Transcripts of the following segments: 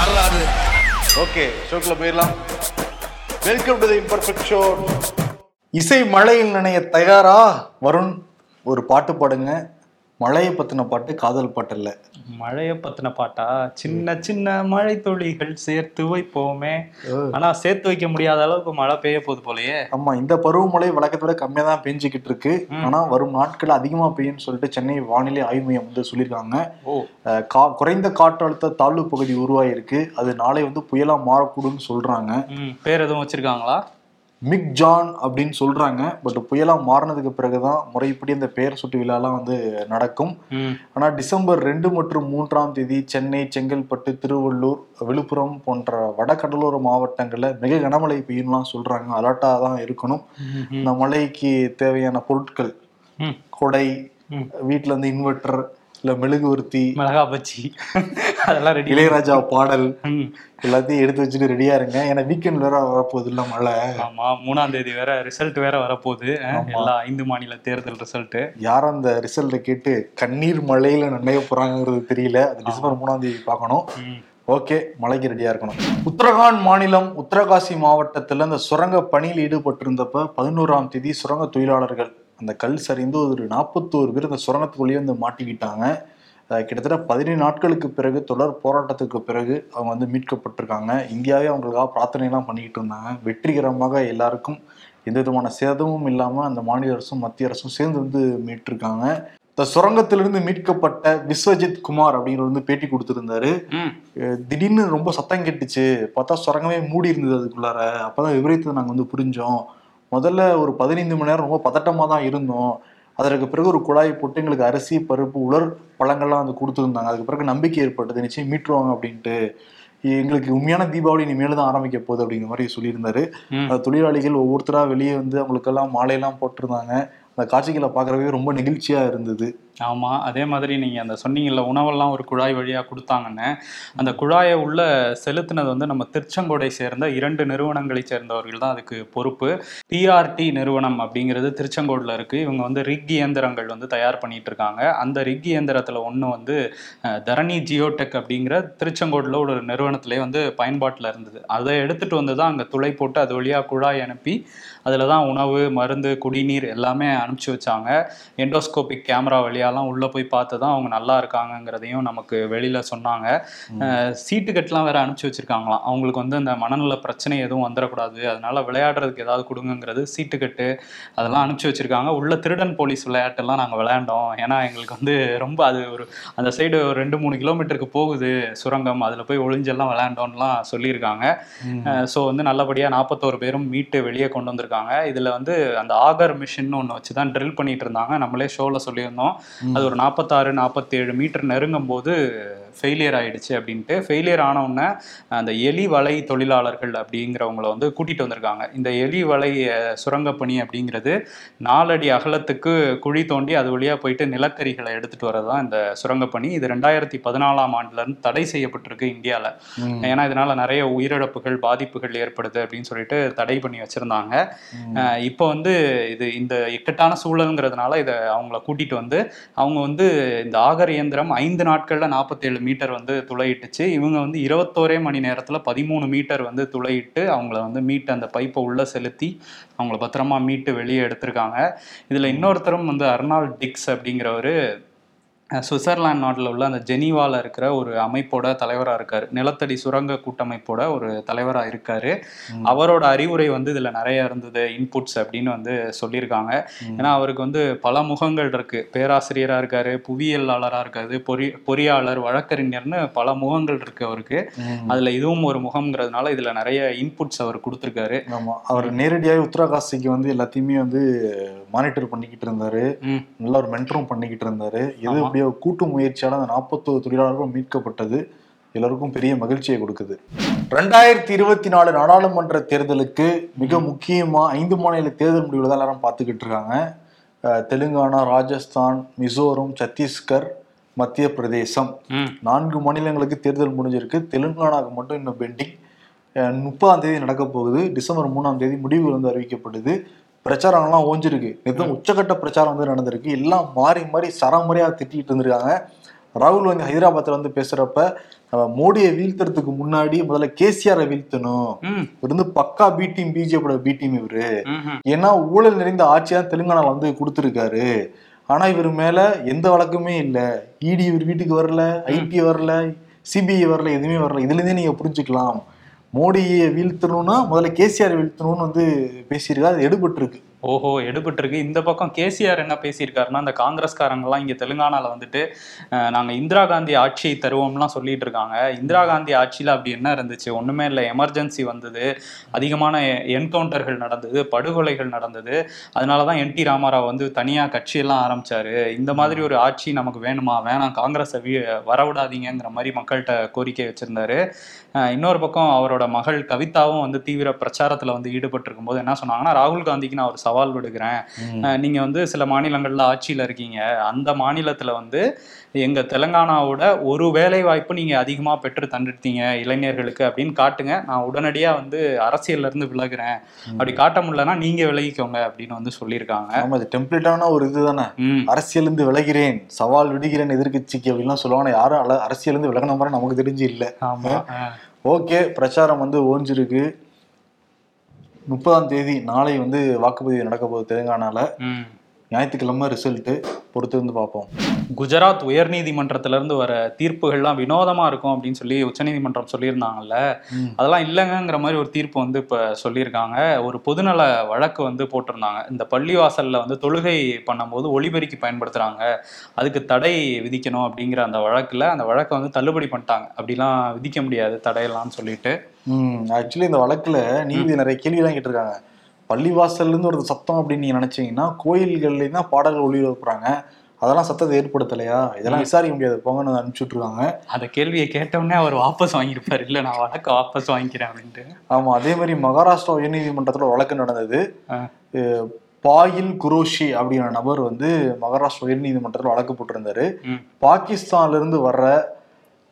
வரலாறு ஓகே ஷோக்கில் போயிடலாம். Welcome to the imperfect show இசை மழையில் நினைய தயாரா? வருண் ஒரு பாட்டு பாடுங்க. மழையை பத்தின பாட்டு காதல் பாட்டு இல்ல மழைய பத்தின பாட்டா? சின்ன சின்ன மழை துளிகள் சேர்த்து வைப்போமே. ஆனா சேர்த்து வைக்க முடியாத அளவுக்கு மழை பெய்ய போகுது போலயே. ஆமா இந்த பருவமழை வழக்கத்தை விட கம்மியா தான் பெஞ்சுக்கிட்டு இருக்கு. ஆனா வரும் நாட்கள் அதிகமா பெய்யும்னு சொல்லிட்டு சென்னை வானிலை ஆய்வு மையம் வந்து சொல்லியிருக்காங்க. கா- குறைந்த காற்றழுத்த தாழ்வு பகுதி உருவாயிருக்கு. அது நாளை வந்து புயலா மாறக்கூடும்னு சொல்றாங்க. ம் பேர் எதுவும் வச்சிருக்காங்களா? மிக் ஜான் அப்படின்னு சொல்றாங்க. பட் புயலா மாறினதுக்கு பிறகுதான் முறைப்படி அந்த பெயர் சுட்டு விழாலாம் வந்து நடக்கும். ம். ஆனா டிசம்பர் ரெண்டு மற்றும் மூன்றாம் தேதி சென்னை செங்கல்பட்டு திருவள்ளூர் விழுப்புரம் போன்ற வடகடலோர மாவட்டங்கள்ல மிக கனமழை பெய்யும்லாம் சொல்றாங்க. அலர்ட்டா தான் இருக்கணும். இந்த மழைக்கு தேவையான பொருட்கள். கொடை. வீட்டுல இருந்து இன்வெர்டர் இல்ல மெழுகுவர்த்தி மிளகா பச்சி அதெல்லாம் ரெடி இளையராஜா பாடல் எல்லாத்தையும் எடுத்து வச்சுட்டு ரெடியா இருங்க. ஏன்னா வீக்கெண்ட் வேற வரப்போகுது இல்ல மழை. ஆமா மூணாம் தேதி வேற ரிசல்ட் வேற வரப்போகுது. எல்லா ஐந்து மாநில தேர்தல் ரிசல்ட் யார் அந்த ரிசல்ட்டை கேட்டு கண்ணீர் மழையில நனைய போறாங்கிறது தெரியல. அது டிசம்பர் மூணாம் தேதி பார்க்கணும். ஓகே மழைக்கு ரெடியா இருக்கணும். உத்தரகாண்ட் மாநிலம் உத்தரகாசி மாவட்டத்துல அந்த சுரங்க பணியில் ஈடுபட்டிருந்தப்ப பதினோராம் தேதி சுரங்க தொழிலாளர்கள் அந்த கல் சரிந்து ஒரு நாற்பத்தோரு பேர் அந்த சுரங்கத்துக்குள்ளேயே வந்து மாட்டிக்கிட்டாங்க. கிட்டத்தட்ட பதினேழு நாட்களுக்கு பிறகு தொடர் போராட்டத்துக்கு பிறகு அவங்க வந்து மீட்கப்பட்டிருக்காங்க. இந்தியாவே அவங்களுக்காக பிரார்த்தனை எல்லாம் பண்ணிக்கிட்டு இருந்தாங்க. வெற்றிகரமாக எல்லாருக்கும் எந்த விதமான சேதமும் இல்லாம அந்த மாநில அரசும் மத்திய அரசும் சேர்ந்து வந்து மீட்டிருக்காங்க இந்த சுரங்கத்திலிருந்து மீட்கப்பட்ட விஸ்வஜித் குமார் அப்படிங்கிற வந்து பேட்டி கொடுத்திருந்தாரு. திடீர்னு ரொம்ப சத்தம் கேட்டுச்சு. பார்த்தா சுரங்கமே மூடி இருந்தது அதுக்குள்ளார. அப்பதான் விபரீதத்தை நாங்கள் வந்து புரிஞ்சோம். முதல்ல ஒரு பதினைந்து மணி நேரம் ரொம்ப பதட்டமா தான் இருந்தோம். அதற்கு பிறகு ஒரு குழாய் போட்டு எங்களுக்கு அரிசி பருப்பு உலர் பழங்கள்லாம் வந்து கொடுத்துருந்தாங்க. அதுக்கு பிறகு நம்பிக்கை ஏற்பட்டது. நிச்சயம் மீட்டுருவாங்க அப்படின்ட்டு. எங்களுக்கு உண்மையான தீபாவளி இனிமேல் தான் ஆரம்பிக்க போகுது அப்படிங்கிற மாதிரி சொல்லியிருந்தாரு. தொழிலாளிகள் ஒவ்வொருத்தரா வெளியே வந்து அவங்களுக்கெல்லாம் மாலையெல்லாம் போட்டிருந்தாங்க. அந்த காட்சிகளை பார்க்குறவே ரொம்ப நெகிழ்ச்சியாக இருந்தது. ஆமாம் அதே மாதிரி நீங்கள் அந்த சொன்னீங்கல்ல உணவெல்லாம் ஒரு குழாய் வழியாக கொடுத்தாங்கன்னு. அந்த குழாயை உள்ள செலுத்தினது வந்து நம்ம திருச்செங்கோடை சேர்ந்த இரண்டு நிறுவனங்களை சேர்ந்தவர்கள் தான் அதுக்கு பொறுப்பு. பிஆர்டி நிறுவனம் அப்படிங்கிறது திருச்செங்கோடில் இருக்குது இவங்க வந்து ரிக் இயந்திரங்கள் வந்து தயார் பண்ணிட்டு இருக்காங்க அந்த ரிக் இயந்திரத்தில் ஒன்று வந்து தரணி ஜியோடெக் அப்படிங்கிற திருச்செங்கோடில் ஒரு நிறுவனத்திலே வந்து பயன்பாட்டில் இருந்தது. அதை எடுத்துகிட்டு வந்து தான் அங்கே துளை போட்டு அது வழியாக குழாய் அனுப்பி அதில் தான் உணவு மருந்து குடிநீர் எல்லாமே அனுப்பிச்சி வச்சாங்க. எண்டோஸ்கோபிக் கேமரா வழியாலாம் உள்ளே போய் பார்த்து தான் அவங்க நல்லா இருக்காங்கங்கிறதையும் நமக்கு வெளியில் சொன்னாங்க. சீட்டு கட்டுலாம் வேற அனுப்பிச்சி வச்சிருக்காங்களாம். அவங்களுக்கு வந்து அந்த மனநல பிரச்சனை எதுவும் வந்துடக்கூடாது. அதனால விளையாடுறதுக்கு ஏதாவது கொடுங்கங்கிறது சீட்டு கட்டு அதெல்லாம் அனுப்பிச்சி வச்சிருக்காங்க. உள்ள திருடன் போலீஸ் விளையாட்டெல்லாம் நாங்கள் விளையாண்டோம். ஏன்னா எங்களுக்கு வந்து ரொம்ப அது ஒரு அந்த சைடு ஒரு ரெண்டு மூணு கிலோமீட்டருக்கு போகுது சுரங்கம். அதில் போய் ஒளிஞ்செல்லாம் விளையாண்டோம்லாம் சொல்லியிருக்காங்க. ஸோ வந்து நல்லபடியாக நாற்பத்தோரு பேரும் மீட்டு வெளியே கொண்டு வந்திருக்காங்க. இதில் வந்து அந்த ஆகர் மிஷின் ஒன்று வச்சு தான் ட்ரில் பண்ணிட்டு இருந்தாங்க. நம்மளே ஷோவில் சொல்லியிருந்தோம். அது ஒரு நாற்பத்தாறு நாற்பத்தேழு மீட்டர் நெருங்கும் போது ஃபெயிலியர் ஆயிடுச்சு அப்படின்ட்டு ஃபெயிலியர் ஆன உடனே அந்த எலி வலை தொழிலாளர்கள் அப்படிங்கிறவங்கள வந்து கூட்டிட்டு வந்திருக்காங்க. இந்த எலி வலை அஹ், சுரங்கப் பணி அப்படிங்கிறது நாலடி அகலத்துக்கு குழி தோண்டி அது வழியா போயிட்டு நிலக்கரிகளை எடுத்துட்டு வரது தான் இந்த சுரங்கப் பணி இது ரெண்டாயிரத்தி பதினாலாம் ஆண்டுல இருந்து தடை செய்யப்பட்டிருக்கு இந்தியாவில் ஏன்னா இதனால நிறைய உயிரிழப்புகள் பாதிப்புகள் ஏற்படுது அப்படின்னு சொல்லிட்டு தடை பண்ணி வச்சிருந்தாங்க. இப்போ வந்து இது இந்த இக்கட்டான சூழலுங்கிறதுனால இதை அவங்கள கூட்டிட்டு வந்து அவங்க வந்து இந்த ஆகர் இயந்திரம் ஐந்து நாட்கள்ல நாற்பத்தேழு மீட்டர் வந்து துளையிட்டுச்சு. இவங்க வந்து இருபத்தோரே மணி நேரத்தில் பதிமூணு மீட்டர் வந்து துளையிட்டு அவங்கள வந்து மீட்டு அந்த பைப்பை உள்ளே செலுத்தி அவங்கள பத்திரமா மீட்டு வெளியே எடுத்திருக்காங்க. இதில் இன்னொருத்தரும் வந்து அர்னால்ட் டிக்ஸ் அப்படிங்கிறவரு சுவிட்சர்லாந்து நாட்டில் உள்ள அந்த ஜெனீவால இருக்கிற ஒரு அமைப்போட தலைவராக இருக்காரு. நிலத்தடி சுரங்க கூட்டமைப்போட ஒரு தலைவராக இருக்காரு. அவரோட அறிவுரை வந்து இதில் நிறைய இருந்தது இன்புட்ஸ் அப்படின்னு வந்து சொல்லியிருக்காங்க. ஏன்னா அவருக்கு வந்து பல முகங்கள் இருக்கு. பேராசிரியராக இருக்காரு புவியியலாளராக இருக்காரு பொறி பொறியாளர் வழக்கறிஞர்னு பல முகங்கள் இருக்கு அவருக்கு. அதில் இதுவும் ஒரு முகம்ங்கிறதுனால இதில் நிறைய இன்புட்ஸ் அவர் கொடுத்துருக்காரு. அவர் நேரடியாக உத்தரகாசிக்கு வந்து எல்லாத்தையுமே வந்து மானிட்டர் பண்ணிக்கிட்டு இருந்தாரு. நல்ல ஒரு மென்டரும் பண்ணிக்கிட்டு இருந்தாரு. எது. அப்படியே கூட்டு முயற்சியால அந்த நாற்பத்தோரு தொழிலாளர்களும் மீட்கப்பட்டது. எல்லாருக்கும் பெரிய மகிழ்ச்சியை கொடுக்குது. ரெண்டாயிரத்தி இருபத்தி நாலு நாடாளுமன்ற தேர்தலுக்கு மிக முக்கியமா ஐந்து மாநில தேர்தல் முடிவுகளை தான் எல்லாரும் பார்த்துக்கிட்டு இருக்காங்க. தெலுங்கானா ராஜஸ்தான் மிசோரம் சத்தீஸ்கர் மத்திய பிரதேசம். நான்கு மாநிலங்களுக்கு தேர்தல் முடிஞ்சிருக்கு. தெலுங்கானாவுக்கு மட்டும் இன்னும் பெண்டிங். முப்பதாம் தேதி நடக்க போகுது. டிசம்பர் மூணாம் தேதி முடிவுகள் வந்து அறிவிக்கப்படுது பிரச்சாரம்லாம் ஓஞ்சிருக்கு. நேற்று உச்சக்கட்ட பிரச்சாரம் வந்து நடந்திருக்கு. எல்லாம் மாறி மாறி சரமாரியா திட்டிட்டு இருந்திருக்காங்க. ராகுல் வந்து ஹைதராபாத்ல வந்து பேசுறப்ப அஹ், மோடியை வீழ்த்துறதுக்கு முன்னாடி முதல்ல கேசிஆரை வீழ்த்தணும். இவர் வந்து பக்கா பி டீம் பிஜேபியோட பி டீம் இவரு. ஏன்னா ஊழல் நிறைந்த ஆட்சியா தெலுங்கானால வந்து கொடுத்துருக்காரு. ஆனா இவர் மேல எந்த வழக்குமே இல்ல. இடி இவர் வீட்டுக்கு வரல ஐடி வரல சிபிஐ வரல எதுவுமே வரல. இதுல இருந்தே நீங்க புரிஞ்சுக்கலாம். மோடியை வீழ்த்தணும்னா முதல்ல கேசிஆர் வீழ்த்தணும்னு வந்து பேசியிருக்காரு. அது எடுபட்டு இருக்கு ஓஹோ எடுபட்டிருக்கு. இந்த பக்கம் கேசிஆர் என்ன பேசியிருக்காருன்னா அந்த காங்கிரஸ்காரங்கெல்லாம் இங்கே தெலுங்கானால வந்துட்டு நாங்கள் இந்திரா காந்தி ஆட்சியை தருவோம்லாம் சொல்லிட்டு இருக்காங்க. இந்திரா காந்தி ஆட்சியில் அப்படி என்ன இருந்துச்சு? ஒன்றுமே இல்லை. எமர்ஜென்சி வந்தது. அதிகமான என்கவுண்டர்கள் நடந்தது. படுகொலைகள் நடந்தது. அதனாலதான் என் டி ராமாராவ் வந்து தனியாக கட்சியெல்லாம் ஆரம்பித்தார் இந்த மாதிரி ஒரு ஆட்சி நமக்கு வேணுமா? வேணாம். காங்கிரஸை வீ வரவிடாதீங்கிற மாதிரி மக்கள்கிட்ட கோரிக்கை வச்சுருந்தாரு. இன்னொரு பக்கம் அவரோட மகள் கவிதாவும் வந்து தீவிர பிரச்சாரத்தில் வந்து ஈடுபட்டிருக்கும் போது என்ன சொன்னாங்கன்னா ராகுல் காந்திக்கு நான் ஒரு சவால் விடுக்கிறேன் அஹ் நீங்க வந்து சில மாநிலங்கள்ல ஆட்சியில இருக்கீங்க. அந்த மாநிலத்துல வந்து எங்க தெலுங்கானாவோட ஒரு வேலை வாய்ப்பு நீங்க அதிகமா பெற்று தந்துட்டீங்க இளைஞர்களுக்கு அப்படின்னு காட்டுங்க. நான் உடனடியா வந்து அரசியல்ல இருந்து விலகுறேன். அப்படி காட்ட முடியலன்னா நீங்க விலகிக்கோங்க அப்படின்னு வந்து சொல்லியிருக்காங்க. ஆமா இது டெம்ப்ளேட்டான ஒரு இதுதானே. ம். அரசியல் இருந்து விலகிறேன் சவால் விடுகிறேன் எதிர்க்கட்சிக்கு அப்படின்லாம் சொல்லுவாங்க. யாரும் அல- அரசியல் இருந்து விலகின மாதிரி நமக்கு தெரிஞ்சு இல்ல. ஆமா அஹ் ஓகே பிரச்சாரம் வந்து ஓஞ்சிருக்கு. முப்பதாம் தேதி நாளை வந்து வாக்குப்பதிவு நடக்க போகுது தெலுங்கானால ஞாயிற்றுக்கிழமை ரிசல்ட்டு பொறுத்து வந்து பார்ப்போம். குஜராத் உயர்நீதிமன்றத்துல இருந்து வர தீர்ப்புகள்லாம் வினோதமா இருக்கும் அப்படின்னு சொல்லி உச்சநீதிமன்றம் சொல்லியிருந்தாங்கல்ல. அதெல்லாம் இல்லைங்கிற மாதிரி ஒரு தீர்ப்பு வந்து இப்ப சொல்லியிருக்காங்க. ஒரு பொதுநல வழக்கு வந்து போட்டிருந்தாங்க. இந்த பள்ளிவாசல்ல வந்து தொழுகை பண்ணும்போது ஒளிபெருக்கி பயன்படுத்துறாங்க. அதுக்கு தடை விதிக்கணும் அப்படிங்கிற அந்த வழக்குல அந்த வழக்கை வந்து தள்ளுபடி பண்ணிட்டாங்க. அப்படிலாம் விதிக்க முடியாது தடையெல்லாம் சொல்லிட்டு. ஆக்சுவலி இந்த வழக்குல நீதிபதி நிறைய கேள்விலாம் கேட்டிருக்காங்க. பள்ளிவாசல்ல இருந்து ஒரு சத்தம் அப்படின்னு நீங்க நினைச்சீங்கன்னா கோயில்கள்லயும் தான் பாடல்கள் ஒளிபரப்புறாங்க. அதெல்லாம் சத்தத்தை ஏற்படுத்தலையா? இதெல்லாம் விசாரிக்க முடியாது. போங்கன்னு அனுப்பிச்சு விட்டுருக்காங்க அந்த கேள்வியை கேட்டவுடனே அவர் வாபஸ் வாங்கியிருப்பாரு. இல்ல நான் வழக்கை வாபஸ் வாங்கிக்கிறேன் அப்படின்ட்டு. ஆமா அதே மாதிரி மகாராஷ்டிரா உயர்நீதிமன்றத்துல வழக்கு நடந்தது. பாயில் குரோஷி அப்படிங்கிற நபர் வந்து மகாராஷ்டிரா உயர்நீதிமன்றத்தில் வழக்கு போட்டிருந்தாரு. ம். பாகிஸ்தான்ல இருந்து வர்ற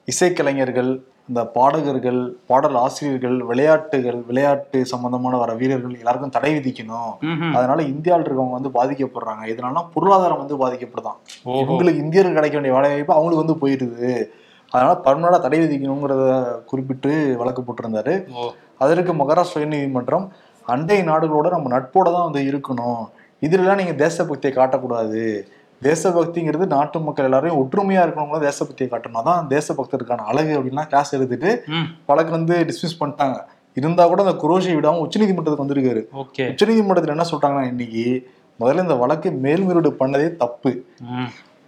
இசைக்கலைஞர்கள் இந்த பாடகர்கள் பாடல் ஆசிரியர்கள் விளையாட்டுகள் விளையாட்டு சம்பந்தமான வர வீரர்கள் எல்லாருக்கும் தடை விதிக்கணும். அதனால இந்தியாவில் இருக்கவங்க வந்து பாதிக்கப்படுறாங்க. இதனால பொருளாதாரம் வந்து பாதிக்கப்படுதான். ஓஹோ. இவங்களுக்கு இந்தியர்கள் கிடைக்க வேண்டிய வேலை வாய்ப்பு அவங்களுக்கு வந்து போயிடுது. அதனால பர்மனடா தடை விதிக்கணுங்கிறத குறிப்பிட்டு வழக்கு போட்டிருந்தாரு அதற்கு மகாராஷ்டிரா உயர்நீதிமன்றம் அண்டை நாடுகளோட நம்ம நட்போட தான் வந்து இருக்கணும். இதுலலாம் நீங்க தேசபக்தியை காட்டக்கூடாது. தேசபக்திங்கிறது நாட்டு மக்கள் எல்லாரையும் ஒற்றுமையா இருக்கவங்களும் தேசபக்தியை காட்டணும். அதான் தேசபக்தருக்கான அழகு அப்படின்லாம் கிளாஸ் எடுத்துட்டு ம். வழக்கு வந்து டிஸ்மிஸ் பண்ணிட்டாங்க. இருந்தா கூட அந்த குரோஷி விடாம உச்சநீதிமன்றத்துக்கு வந்திருக்காரு. உச்சநீதிமன்றத்தில் என்ன சொல்றாங்கன்னா இன்னைக்கு முதல்ல இந்த வழக்கு மேல்முறையீடு பண்ணதே தப்பு.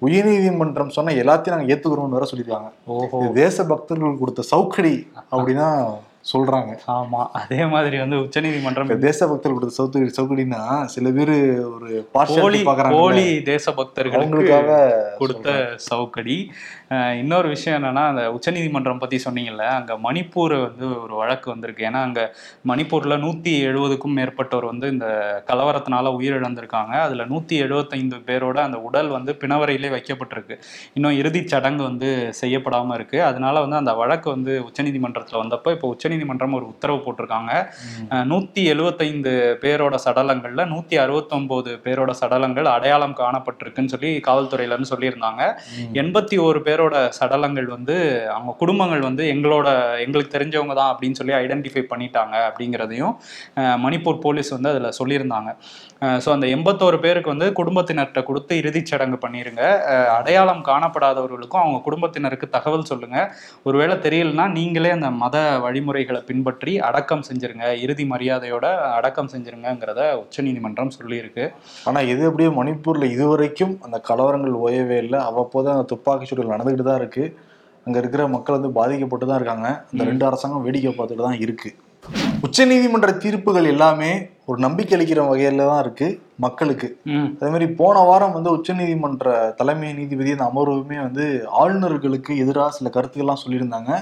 உயர்நீதிமன்றம் சொன்ன எல்லாத்தையும் நாங்க ஏத்துக்கிறோம்னு வேற சொல்லியிருக்காங்க. தேச பக்தர்கள் கொடுத்த சவுக்கடி அப்படின்னா சொல்றாங்க. ஆமா அதே மாதிரி வந்து உச்சநீதிமன்றம் இப்ப தேசபக்தர்கள் கொடுத்த சவுக்கடி சவுக்கடினா சில பேர் ஒரு போலி போலி தேசபக்தர்களுக்கு அவங்களுக்காக கொடுத்த சவுக்கடி. இன்னொரு விஷயம் என்னன்னா அந்த உச்சநீதிமன்றம் பத்தி சொன்னீங்கல்ல அங்க மணிப்பூர் வந்து ஒரு வழக்கு வந்திருக்கு. ஏன்னா அங்க மணிப்பூர்ல நூத்தி எழுபதுக்கும் மேற்பட்டோர் வந்து இந்த கலவரத்தினால உயிரிழந்திருக்காங்க. அதுல நூத்தி எழுபத்தைந்து பேரோட அந்த உடல் வந்து பிணவரையிலே வைக்கப்பட்டிருக்கு. இன்னும் இறுதிச் சடங்கு வந்து செய்யப்படாம இருக்கு. அதனால வந்து அந்த வழக்கு வந்து உச்சநீதிமன்றத்துல வந்தப்போ இப்போ உச்சநீதிமன்றம் ஒரு உத்தரவு போட்டிருக்காங்க. நூத்தி எழுபத்தைந்து பேரோட சடலங்கள்ல நூத்தி அறுபத்தொன்பது பேரோட சடலங்கள் அடையாளம் காணப்பட்டிருக்குன்னு சொல்லி காவல்துறையில இருந்து சொல்லியிருந்தாங்க. எண்பத்தி ஒரு பேரோட சடலங்கள் வந்து அவங்க குடும்பங்கள் வந்து எங்களோட எங்களுக்கு தெரிஞ்சவங்க தான் அப்படின்னு சொல்லி ஐடென்டிஃபை பண்ணிட்டாங்க அப்படிங்கிறதையும் மணிப்பூர் போலீஸ் வந்து அதில் சொல்லியிருந்தாங்க. ஸோ அந்த எண்பத்தோரு பேருக்கு வந்து குடும்பத்தினர்கிட்ட கொடுத்து இறுதிச் சடங்கு பண்ணிடுங்க அடையாளம் காணப்படாதவர்களுக்கும் அவங்க குடும்பத்தினருக்கு தகவல் சொல்லுங்கள் ஒருவேளை தெரியலனா நீங்களே அந்த மத வழிமுறைகளை பின்பற்றி அடக்கம் செஞ்சுருங்க. இறுதி மரியாதையோட அடக்கம் செஞ்சிருங்கிறத உச்சநீதிமன்றம் சொல்லியிருக்கு. ஆனால் இது அப்படியே மணிப்பூரில் இதுவரைக்கும் அந்த கலவரங்கள் ஓயவே இல்லை. அவ்வப்போது அந்த துப்பாக்கி சூடுகள் நடந்துகிட்டு தான் இருக்கு. அங்க இருக்கிற மக்கள் வந்து பாதிக்கப்பட்டு தான் இருக்காங்க. அந்த ரெண்டு அரசாங்கம் வேடிக்கை பார்த்துட்டு தான் இருக்கு. உச்சநீதிமன்ற தீர்ப்புகள் எல்லாமே ஒரு நம்பிக்கை அளிக்கிற வகையில தான் இருக்கு மக்களுக்கு. அதே மாதிரி போன வாரம் வந்து உச்சநீதிமன்ற தலைமை நீதிபதி அந்த அமர்வுமே வந்து ஆளுநர்களுக்கு எதிராக சில கருத்துக்கள்லாம் சொல்லியிருந்தாங்க.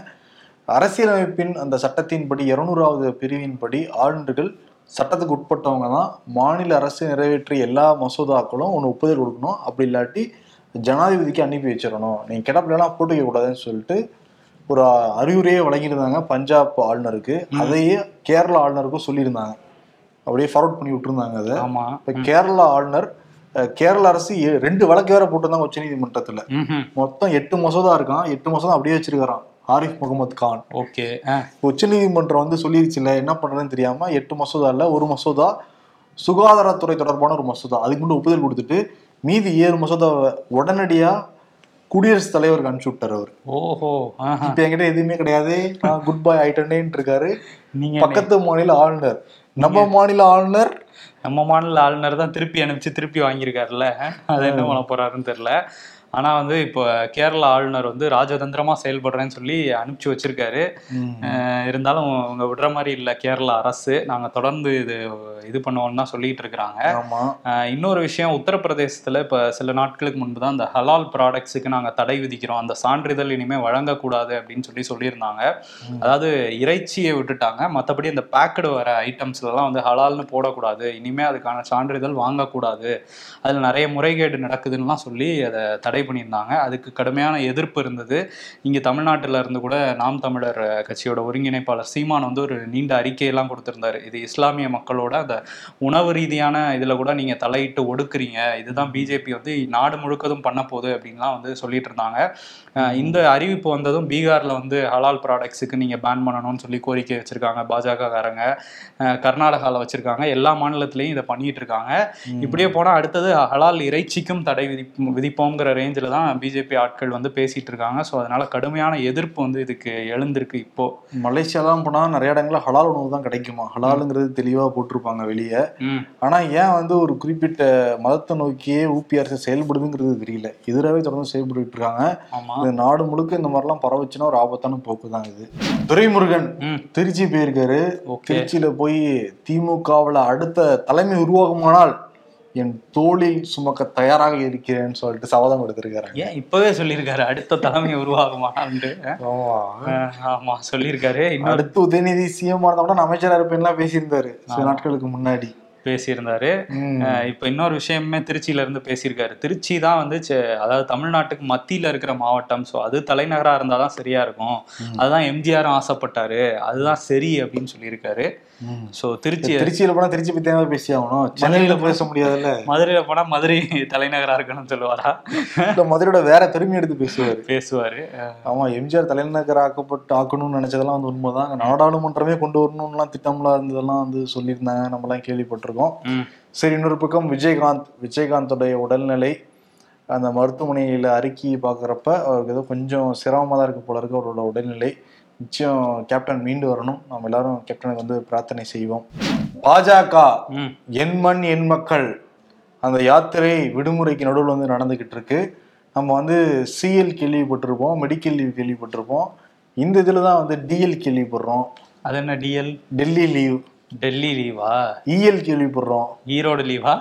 அரசியலமைப்பின் அந்த சட்டத்தின்படி இருநூறாவது பிரிவின்படி ஆளுநர்கள் சட்டத்துக்கு உட்பட்டவங்க தான். மாநில அரசு நிறைவேற்றிய எல்லா மசோதாக்களும் ஒன்று ஒப்புதல் கொடுக்கணும். அப்படி இல்லாட்டி ஜனாதிபதிக்கு அனுப்பி வச்சிடணும். நீங்கள் கிடப்பிலாம் போட்டு வைக்க கூடாதுன்னு சொல்லிட்டு ஒரு அறிவுரையே வழங்கியிருந்தாங்க பஞ்சாப் ஆளுநருக்கு. அதையே கேரளா ஆளுநருக்கும் சொல்லியிருந்தாங்க. அப்படியே ஃபார்வர்ட் பண்ணி விட்டுருந்தாங்க அதை. ஆமா. இப்ப கேரளா ஆளுநர் கேரள அரசு ரெண்டு வழக்கு வேற போட்டிருந்தாங்க உச்ச நீதிமன்றத்துல. மொத்தம் எட்டு மசோதா இருக்கான். எட்டு மசோதா அப்படியே வச்சிருக்காராம் ஆரிஃப் முகமது கான். ஓகே. உச்ச நீதிமன்றம் வந்து சொல்லிருச்சுல என்ன பண்றதுன்னு தெரியாம எட்டு மசோதா இல்ல ஒரு மசோதா சுகாதாரத்துறை தொடர்பான ஒரு மசோதா. அதுக்கு மட்டும் ஒப்புதல் கொடுத்துட்டு மீதி ஏழு மசோதாவை உடனடியா குடியரசுத் தலைவருக்கு அனுப்பிச்சு விட்டார் அவர். ஓஹோ. இப்ப என்கிட்ட எதுவுமே கிடையாது. குட் பை ஆயிட்டேன்னு இருக்காரு. நீங்க பக்கத்து மாநில ஆளுநர். நம்ம மாநில ஆளுநர் நம்ம மாநில ஆளுநர் தான் திருப்பி அனுப்பிச்சு திருப்பி வாங்கியிருக்காருல்ல? அது என்ன பண்ண போறாருன்னு தெரியல. ஆனா வந்து இப்போ கேரள ஆளுநர் வந்து ராஜதந்திரமா செயல்படுறேன்னு சொல்லி அனுப்பிச்சு வச்சிருக்காரு. இருந்தாலும் அவங்க விடுற மாதிரி இல்லை கேரளா அரசு. நாங்க தொடர்ந்து இது இது பண்ணுவோம்னு தான் சொல்லிட்டு இருக்கிறாங்க. இன்னொரு விஷயம் உத்தரப்பிரதேசத்துல இப்ப சில நாட்களுக்கு முன்பு தான் அந்த ஹலால் ப்ராடக்ட்ஸுக்கு நாங்க தடை விதிக்கிறோம். அந்த சான்றிதழ் இனிமே வழங்கக்கூடாது அப்படின்னு சொல்லி சொல்லியிருந்தாங்க. அதாவது இறைச்சியை விட்டுட்டாங்க. மற்றபடி இந்த பேக்கடு வர ஐட்டம்ஸ்லாம் வந்து ஹலால்னு போடக்கூடாது. இனிமே அதுக்கான சான்றிதழ் வாங்கக்கூடாது. அதில் நிறைய முறைகேடு நடக்குதுன்னுலாம் சொல்லி அதை தடை பண்ணியிருந்தாங்க. அதுக்கு கடுமையான எதிர்ப்பு இருந்தது. இங்கே தமிழ்நாட்டில் இருந்து கூட நாம் தமிழர் கட்சியோட ஒருங்கிணைப்பாளர் சீமான் வந்து ஒரு நீண்ட அறிக்கையெல்லாம் கொடுத்திருந்தாரு. இது இஸ்லாமிய மக்களோட அந்த உணவு ரீதியான இதில் கூட நீங்கள் தலையிட்டு ஒடுக்குறீங்க. இதுதான் பிஜேபி வந்து நாடு முழுக்கதும் பண்ண போகுது அப்படின்லாம் வந்து சொல்லிட்டு இருந்தாங்க. இந்த அறிவிப்பு வந்ததும் பீகார்ல வந்து ஹலால் ப்ராடக்ட்ஸுக்கு நீங்கள் பேன் பண்ணணும்னு சொல்லி கோரிக்கை வச்சிருக்காங்க பாஜக காரங்க கர்நாடகாவில் வச்சிருக்காங்க. எல்லா மாநிலத்திலையும் இதை பண்ணிட்டு இருக்காங்க. இப்படியே போனால் அடுத்தது ஹலால் இறைச்சிக்கும் தடை விதி விதிப்போங்கிற ரேஞ்சில் தான் பிஜேபி ஆட்கள் வந்து பேசிட்டு இருக்காங்க. ஸோ அதனால கடுமையான எதிர்ப்பு வந்து இதுக்கு எழுந்திருக்கு இப்போ. மலேசியாலாம் போனா நிறைய இடங்கள்ல ஹலால் உணவு தான் கிடைக்குமா? ஹலாலுங்கிறது தெளிவா போட்டிருப்பாங்க வெளியே. ம். ஆனா ஏன் வந்து ஒரு குறிப்பிட்ட மதத்தை நோக்கியே ஊபி அரசு செயல்படுதுங்கிறது தெரியல. எதிராகவே தொடர்ந்து செயல்பட்டு இருக்காங்க. இந்த நாடு முழுக்க இந்த மாதிரிலாம் பரவச்சுன்னா ஒரு ஆபத்தான போக்கு தான் இது. துரைமுருகன் திருச்சி போயிருக்காரு. திருச்சியில போய் திமுகவுல அடுத்த தலைமை உருவாகுமானால் என் தோளில் சுமக்க தயாராக இருக்கிறேன்னு சொல்லிட்டு சபதம் எடுத்திருக்காரு ஏன் இப்பவே சொல்லியிருக்காரு? அடுத்த தலைமை உருவாகுமான்னு அஹ் ஆமா. சொல்லியிருக்காரு. அடுத்து உதயநிதி சிஎம் இருந்தா கூட அமைச்சரா இருப்பேன்லாம் பேசியிருந்தாரு சில நாட்களுக்கு முன்னாடி. பேசியிருந்தாரு. இப்ப இன்னொரு விஷயமே திருச்சியில இருந்து பேசியிருக்காரு. திருச்சி தான் வந்து அதாவது தமிழ்நாட்டுக்கு மத்தியில இருக்கிற மாவட்டம். ஸோ அது தலைநகரா இருந்தாதான் சரியா இருக்கும். அதுதான் எம்ஜிஆரும் ஆசைப்பட்டாரு. அதுதான் சரி அப்படின்னு சொல்லியிருக்காரு. ஸோ திருச்சி திருச்சியில போனா திருச்சி பத்தி தான் பேசி ஆகணும்? சென்னையில பேச முடியாதுல்ல? மதுரையில போனா மதுரை தலைநகரா இருக்கணும்னு சொல்லுவாரா? இல்ல மதுரையோட வேற பெருமை எடுத்து பேசுவாரு. பேசுவாரு. ஆமா எம்ஜிஆர் தலைநகர் ஆக்கப்பட்டு ஆக்கணும்னு நினைச்சதெல்லாம் வந்து உண்மைதான். நாடாளுமன்றமே கொண்டு வரணும்லாம் திட்டம்லாம் இருந்ததெல்லாம் வந்து சொல்லியிருந்தாங்க. நம்மலாம் கேள்விப்பட்டிருக்கோம். ம். சரி இன்னொரு பக்கம் விஜயகாந்த் விஜயகாந்தோடைய உடல்நிலை அந்த மருத்துவமனையில அறிக்கையை பார்க்குறப்ப அவருக்கு ஏதோ கொஞ்சம் சிரமமாக தான் இருக்கு போல இருக்கு. அவரோட உடல்நிலை. நிச்சயம் கேப்டன் மீண்டு வரணும். நம்ம எல்லாரும் கேப்டனுக்கு வந்து பிரார்த்தனை செய்வோம். பாஜக என் மண் என் மக்கள் அந்த யாத்திரை விடுமுறைக்கு நடுவில் வந்து நடந்துகிட்டு இருக்கு. நம்ம வந்து சிஎல் கேள்விப்பட்டிருப்போம் மெடிக்கல் லீவ் கேள்விப்பட்டிருப்போம். இந்த இதில் தான் வந்து டிஎல் கேள்விப்படுறோம். அது என்ன டிஎல்? டெல்லி லீவ். டெல்லி லீவா? இஎல் கேள்விப்படுறோம். ஈரோடு லீவா?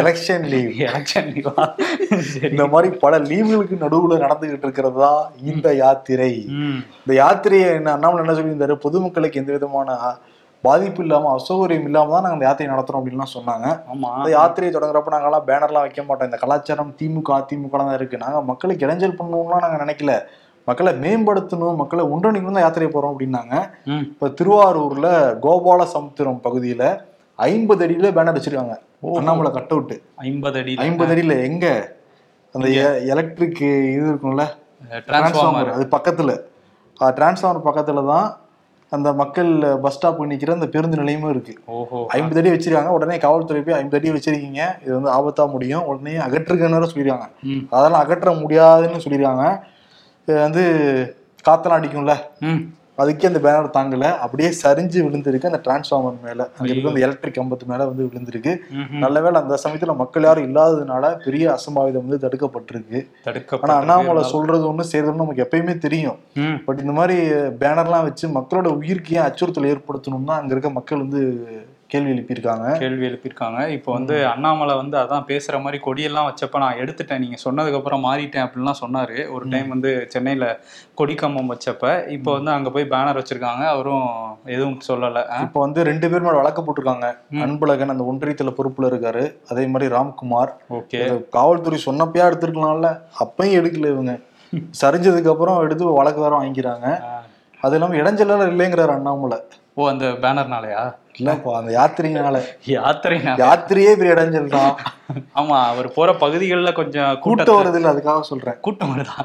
எலெக்ஷன் லீவ் எலெக்ஷன் லீவா இந்த மாதிரி பல லீவுகளுக்கு நடுவுல நடந்துகிட்டு இருக்கிறது தான் இந்த யாத்திரை. இந்த யாத்திரையை என்ன அண்ணாமலை என்ன சொல்லியிருந்தாரு? பொதுமக்களுக்கு எந்த விதமான பாதிப்பு இல்லாம அசௌகரியம் இல்லாம தான் நாங்க இந்த யாத்திரை நடத்துறோம் அப்படின்லாம் சொன்னாங்க. ஆமா. அந்த யாத்திரையை தொடங்குறப்ப நாங்கெல்லாம் பேனர்லாம் வைக்க மாட்டோம். இந்த கலாச்சாரம் திமுக அதிமுக தான் இருக்கு. நாங்க மக்களுக்கு இடைஞ்சல் பண்ணணும்லாம் நாங்க நினைக்கல. மக்களை மேம்படுத்தணும் மக்களை ஒன்றிணைக்கணும் தான் யாத்திரை போறோம் அப்படின்னாங்க. இப்ப திருவாரூர்ல கோபால சமுத்திரம் பகுதியில ஐம்பது அடியில பேனர் வச்சிருக்காங்க. அண்ணாமலை கட் அவுட் ஐம்பது அடி ஐம்பது அடியில எங்க? அந்த எலக்ட்ரிக் இது இருக்கும்ல? டிரான்ஸ்ஃபார்மர் அது பக்கத்துல. டிரான்ஸ்ஃபார்மர் பக்கத்துல தான் அந்த மக்கள் பஸ் ஸ்டாப் நிக்கிற அந்த பேருந்து நிலையமும் இருக்கு. ஓஹோ. ஐம்பது அடி வச்சிருக்காங்க. உடனே காவல்துறை போய் ஐம்பது அடி வச்சிருக்கீங்க. இது வந்து ஆபத்தா முடியும். உடனே அகற்றுங்கன்னு சொல்லிருக்காங்க. அதெல்லாம் அகற்ற முடியாதுன்னு சொல்லிருக்காங்க. இது வந்து காத்தெல்லாம் அடிக்கும்ல? அதுக்கே அந்த பேனர் தாங்கல. அப்படியே சரிஞ்சு விழுந்திருக்கு. அந்த டிரான்ஸ்ஃபார்மர் மேல. அங்க இருக்க அந்த எலக்ட்ரிக் கம்பத்து மேல வந்து விழுந்திருக்கு. நல்ல வேளை அந்த சமயத்துல மக்கள் யாரும் இல்லாததுனால பெரிய அசம்பாவிதம் வந்து தடுக்கப்பட்டிருக்கு. ஆனா அண்ணாமலை சொல்றது ஒண்ணு செய்யறது நமக்கு எப்பயுமே தெரியும். பட் இந்த மாதிரி பேனர்லாம் வச்சு மக்களோட உயிருக்கு ஏன் அச்சுறுத்தல் ஏற்படுத்தணும்னா அங்க இருக்க மக்கள் வந்து கேள்வி எழுப்பியிருக்காங்க. கேள்வி எழுப்பியிருக்காங்க. இப்போ வந்து அண்ணாமலை வந்து அதான் பேசுற மாதிரி கொடியெல்லாம் வச்சப்ப நான் எடுத்துட்டேன். நீங்க சொன்னதுக்கு அப்புறம் மாறிட்டேன் அப்படின்லாம் சொன்னாரு. ஒரு டைம் வந்து சென்னையில கொடி கம்பம் வச்சப்ப இப்போ வந்து அங்க போய் பேனர் வச்சிருக்காங்க. அவரும் எதுவும் சொல்லல? இப்போ வந்து ரெண்டு பேர் மேல வழக்கு போட்டிருக்காங்க. அன்பழகன் அந்த ஒன்றியத்துல பொறுப்புல இருக்காரு. அதே மாதிரி ராம்குமார். ஓகே. காவல்துறை சொன்னப்பயா எடுத்திருக்கலாம்ல. அப்பயும் எடுக்கல இவங்க. சரிஞ்சதுக்கு அப்புறம் எடுத்து வழக்கு வேற வாங்கிக்கிறாங்க. அது இல்லாம இடைஞ்சலாம் இல்லைங்கிறாரு அண்ணாமலை. ஓ அந்த பேனர்னாலயா? இல்லப்பா அந்த யாத்திரையினால. யாத்திரை யாத்திரையே பெரிய தான் ஆமா அவர் போற பகுதிகள்ல கொஞ்சம் கூட்டம் வருது இல்ல அதுக்காக சொல்றேன். கூட்டம் கூட்டம்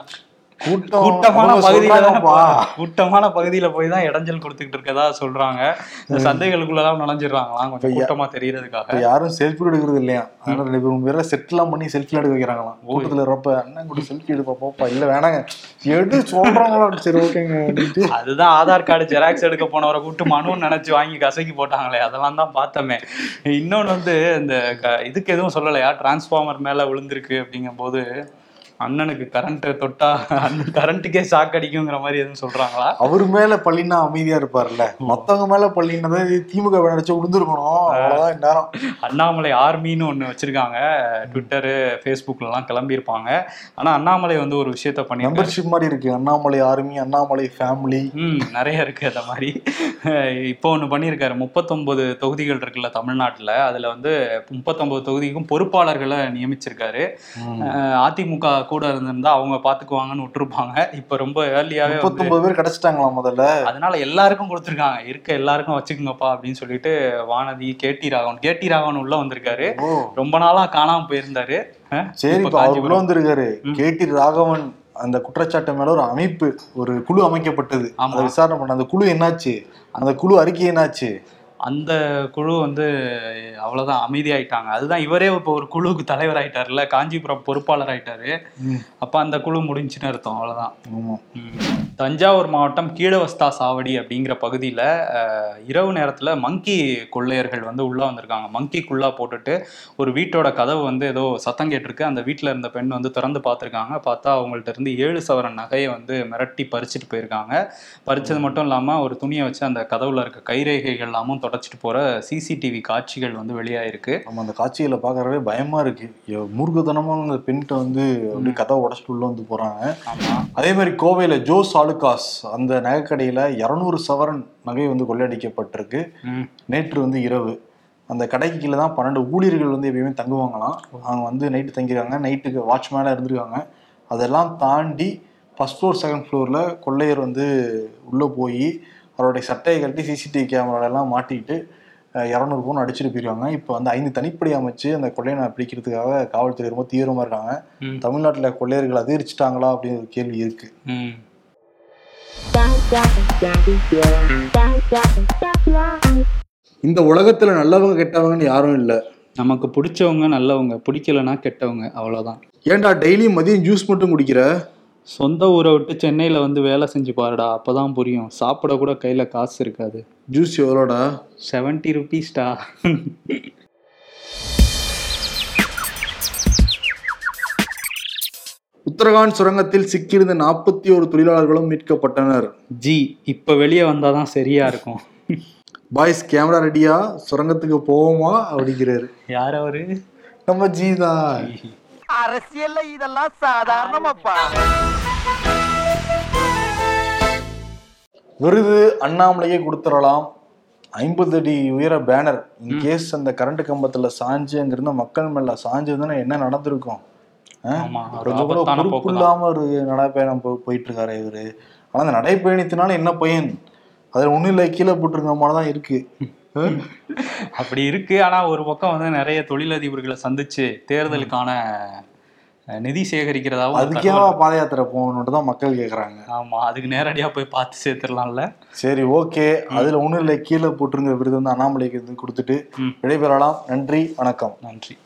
கூட்டமான அவங்க பகுதியில தானே சொல்றாங்கப்பா. போறாங்க. கூட்டமான பகுதியில போய் தான் இடைஞ்சல் கொடுத்துக்கிட்டு இருக்கதா சொல்றாங்க. இந்த சந்தைகளுக்குள்ளதான் நுழைஞ்சிடுறாங்களாம் கொஞ்சம் கூட்டமா தெரியறதுக்காக. யாரும் செல்ஃபி எடுக்கிறது இல்லையா? அதனால ரெண்டு பேரும் பேர செட் எல்லாம் பண்ணி செல்ஃபி எடுக்க வைக்கிறாங்களாம். கூட்டத்துல இருப்ப அண்ணன் கூட செல்ஃபி எடுப்பா போப்பா. இல்ல வேணாங்க. எடு சொல்றாங்களா? சரி ஓகேங்க அதுதான் ஆதார் கார்டு ஜெராக்ஸ் எடுக்க போனவரை கூட்டு மனுன்னு நினைச்சு வாங்கி கசக்கி போட்டாங்களே அதெல்லாம் தான் பார்த்தோமே. இன்னொன்னு வந்து இந்த இதுக்கு எதுவும் சொல்லலையா? டிரான்ஸ்ஃபார்மர் மேல விழுந்திருக்கு அப்படிங்கும் போது அண்ணனுக்கு கரண்ட் தொட்டா கரண்ட்டுக்கே ஷாக் அடிக்குங்கிற மாதிரி எதுவும் சொல்றாங்களா? அவர் மேல பள்ளினா அமைதியா இருப்பார்ல மத்தவங்க மேல பள்ளின்னா திமுக நினைச்சு விழுந்திருக்கணும். அவ்வளவுதான் இந்நேரம். அண்ணாமலை ஆர்மின்னு ஒன்று வச்சிருக்காங்க. ட்விட்டரு ஃபேஸ்புக்லலாம் கிளம்பியிருப்பாங்க. ஆனா அண்ணாமலை வந்து ஒரு விஷயத்த பண்ணியிருக்காரு. மெம்பர்ஷிப் மாதிரி இருக்கு. அண்ணாமலை ஆர்மி அண்ணாமலை ஃபேமிலி ம் நிறைய இருக்கு அந்த மாதிரி. இப்போ ஒன்று பண்ணியிருக்காரு. முப்பத்தொன்பது தொகுதிகள் இருக்குல்ல தமிழ்நாட்டில். அதில் வந்து முப்பத்தொன்பது தொகுதிக்கும் பொறுப்பாளர்களை நியமிச்சிருக்காரு. அதிமுக கூட இருந்திருந்தா அவங்க பார்த்துக்குவாங்கன்னு விட்டுருப்பாங்க. இப்போ ரொம்ப ஏர்லியாகவே வந்து முப்பத்தொன்பது பேர் கிடைச்சிட்டாங்களா முதல்ல. அதனால எல்லாருக்கும் கொடுத்துருக்காங்க. இருக்க எல்லாருக்கும் வச்சுக்கோங்கப்பா அப்படின்னு சொல்லிட்டு வானதி கேடி ராகவன் கேடி ராகவன் உள்ள வந்திருக்காரு. ரொம்ப நாளா காணாம போயிருந்தாரு. சரி உள்ள. வந்திருக்காரு. கேடி ராகவன் அந்த குற்றச்சாட்டு மேல ஒரு அமைப்பு ஒரு குழு அமைக்கப்பட்டது. அதை விசாரணை பண்ண அந்த குழு என்னாச்சு? அந்த குழு அறிக்கை என்னாச்சு? அந்த குழு வந்து அவ்வளவுதான் அமைதியாயிட்டாங்க. அதுதான் இவரே இப்போ ஒரு குழுவுக்கு தலைவர் ஆயிட்டாருல்ல காஞ்சிபுரம் பொறுப்பாளர் ஆயிட்டாரு அப்ப அந்த குழு முடிஞ்சுன்னு அர்த்தம் ம். தஞ்சாவூர் மாவட்டம் கீழவஸ்தா சாவடி அப்படிங்கிற பகுதியில் இரவு நேரத்தில் மங்கி கொள்ளையர்கள் வந்து உள்ளே வந்திருக்காங்க. மங்கி குள்ளா போட்டுட்டு ஒரு வீட்டோட கதவு வந்து ஏதோ சத்தம் கேட்டிருக்கு. அந்த வீட்டில் இருந்த பெண் வந்து திறந்து பார்த்துருக்காங்க. பார்த்தா அவங்கள்ட்ட இருந்து ஏழு சவரன் நகையை வந்து மிரட்டி பறிச்சுட்டு போயிருக்காங்க. பறிச்சது மட்டும் இல்லாமல் ஒரு துணியை வச்சு அந்த கதவுல இருக்க கைரேகைகள் எல்லாமும் தொடச்சிட்டு போகிற சிசிடிவி காட்சிகள் வந்து வெளியாயிருக்கு. நம்ம அந்த காட்சிகளை பார்க்கறவே பயமா இருக்கு. எ- மூர்க்கத்தனமா அந்த பெண்கிட்ட வந்து அப்படியே கதவை உடச்சிட்டு உள்ள வந்து போறாங்க. ஆமாம் அதே மாதிரி கோவையில ஜோஸ் ஆலுகாஸ் அந்த நகைக்கடையில இரநூறு சவரன் நகை வந்து கொள்ளையடிக்கப்பட்டிருக்கு நேற்று வந்து இரவு. அந்த கடைக்கு கீழே தான் பன்னெண்டு ஊழியர்கள் வந்து எப்பயுமே தங்குவாங்களாம். அவங்க வந்து நைட்டு தங்கிருக்காங்க நைட்டுக்கு வாட்ச்மேனாக இருந்திருக்காங்க. அதெல்லாம் தாண்டி ஃபர்ஸ்ட் ஃப்ளோர் செகண்ட் ஃப்ளோரில் கொள்ளையர் வந்து உள்ளே போய் அவருடைய சட்டையை கட்டி சிசிடிவி கேமராலெல்லாம் மாட்டிட்டு இரநூறு பவுன் அடிச்சுட்டு போயிருக்காங்க இப்போ வந்து ஐந்து தனிப்படை அமைச்சு அந்த கொள்ளையனை பிடிக்கிறதுக்காக காவல்துறை ரொம்ப தீவிரமாக இருக்காங்க. தமிழ்நாட்டில் கொள்ளையர்கள் அதிகரிச்சிட்டாங்களா அப்படின்னு ஒரு கேள்வி இருக்கு. இந்த உலகத்தில் நல்லவங்க கெட்டவங்கன்னு யாரும் இல்லை. நமக்கு பிடிச்சவங்க நல்லவங்க பிடிக்கலனா கெட்டவங்க அவ்வளோதான் ஏன்டா டெய்லி மதியம் ஜூஸ் மட்டும் குடிக்கிற? சொந்த ஊரை விட்டு சென்னையில் வந்து வேலை செஞ்சு பாருடா அப்பதான் புரியும். சாப்பிட கூட கையில் காசு இருக்காது. ஜூஸ் எவ்வளோடா? செவன்ட்டி ருபீஸ்டா உத்தரகாண்ட் சுரங்கத்தில் சிக்கியிருந்த நாற்பத்தி ஒரு தொழிலாளர்களும் மீட்கப்பட்டனர். ஜி இப்போ வெளியே வந்தால் தான் சரியா இருக்கும். பாய்ஸ் கேமரா ரெடியா சுரங்கத்துக்கு போவோமா? அப்படிங்கிறாரு. யார் அவரு? நம்ம ஜி தான். அரசியல்ல இதெல்லாம் சாதாரணமாப்பா. விருது அண்ணாமலையே கொடுத்துடலாம். ஐம்பது அடி உயர பேனர். இன்கேஸ் அந்த கரண்ட் கம்பத்துல சாஞ்சு அங்கிருந்த மக்கள் மேல சாஞ்சதுன்னா என்ன நடந்திருக்கும்? இல்லாம ஒரு நடைப்பயணம் போயிட்டு இருக்காரு இவரு. ஆனா அந்த நடைப்பயணத்தினால என்ன பயன்? அதுல ஒண்ணும் இல்லை கீழே போட்டிருக்க மாதிரி தான் இருக்கு. அப்படி இருக்கு ஆனா ஒரு பக்கம் வந்து நிறைய தொழிலதிபர்களை சந்திச்சு தேர்தலுக்கான நிதி சேகரிக்கிறதாவும் ஒரு அதுக்கே தகவல். பாத யாத்திரை போகணுன்ட்டு தான் மக்கள் கேக்குறாங்க. ஆமா அதுக்கு நேரடியா போய் பார்த்து சேர்த்துடலாம்ல. சரி ஓகே. அதுல ஒண்ணும் இல்லை. கீழே போட்டிருங்க விருது வந்து அண்ணாமலைக்கு கொடுத்துட்டு. விடைபெறலாம். நன்றி வணக்கம். நன்றி.